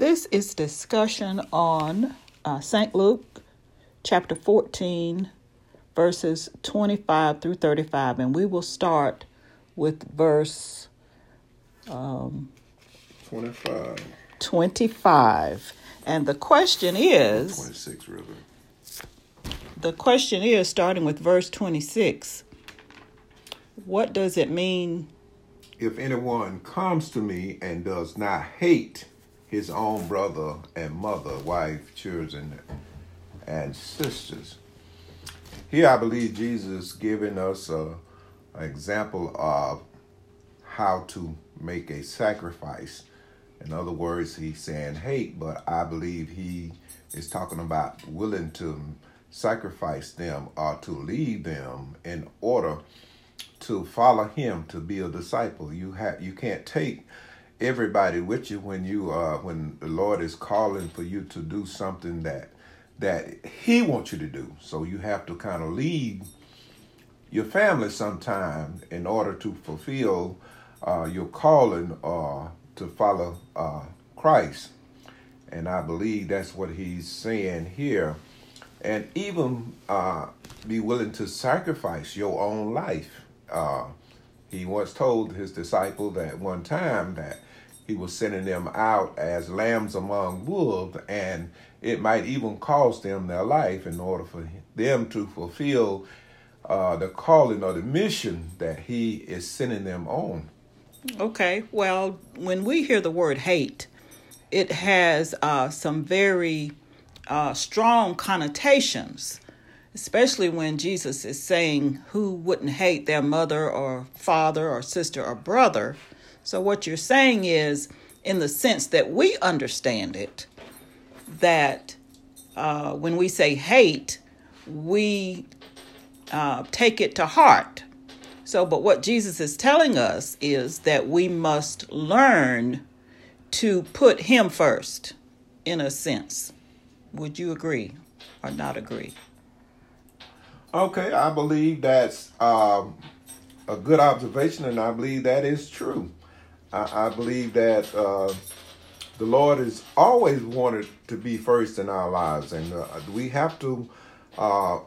This is discussion on uh, St. Luke chapter 14, verses 25 through 35, and we will start with verse um, 25. 25. And the question is 26, really. the question is starting with verse 26. What does it mean? If anyone comes to me and does not hate his own brother and mother, wife, children, and sisters. Here I believe Jesus giving us a, an example of how to make a sacrifice. In other words, he's saying hate, but I believe he is talking about willing to sacrifice them or to leave them in order to follow him to be a disciple. You have you can't take everybody with you when you uh when the Lord is calling for you to do something that that he wants you to do. So you have to kind of lead your family sometime in order to fulfill uh, your calling uh, to follow uh, Christ. And I believe that's what he's saying here. And even uh, be willing to sacrifice your own life uh, he once told his disciple that one time that he was sending them out as lambs among wolves, and it might even cost them their life in order for them to fulfill uh, the calling or the mission that he is sending them on. Okay, well, when we hear the word hate, it has uh, some very uh, strong connotations especially when Jesus is saying who wouldn't hate their mother or father or sister or brother. So, what you're saying is, in the sense that we understand it, that uh, when we say hate, we uh, take it to heart. So, but what Jesus is telling us is that we must learn to put Him first, in a sense. Would you agree or not agree? Okay, I believe that's um, a good observation, and I believe that is true. I, I believe that uh, the Lord has always wanted to be first in our lives, and uh, we have to, uh,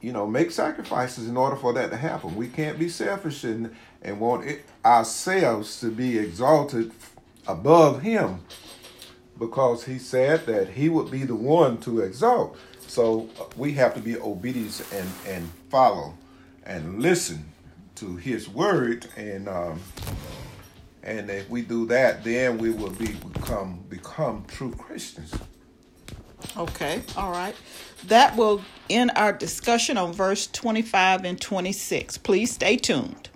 you know, make sacrifices in order for that to happen. We can't be selfish and and want it, ourselves to be exalted above Him, because He said that He would be the one to exalt. So uh, we have to be obedient and, and follow and listen to his word and um, and if we do that then we will be become become true Christians. Okay, all right. That will end our discussion on verse 25 and 26. Please stay tuned.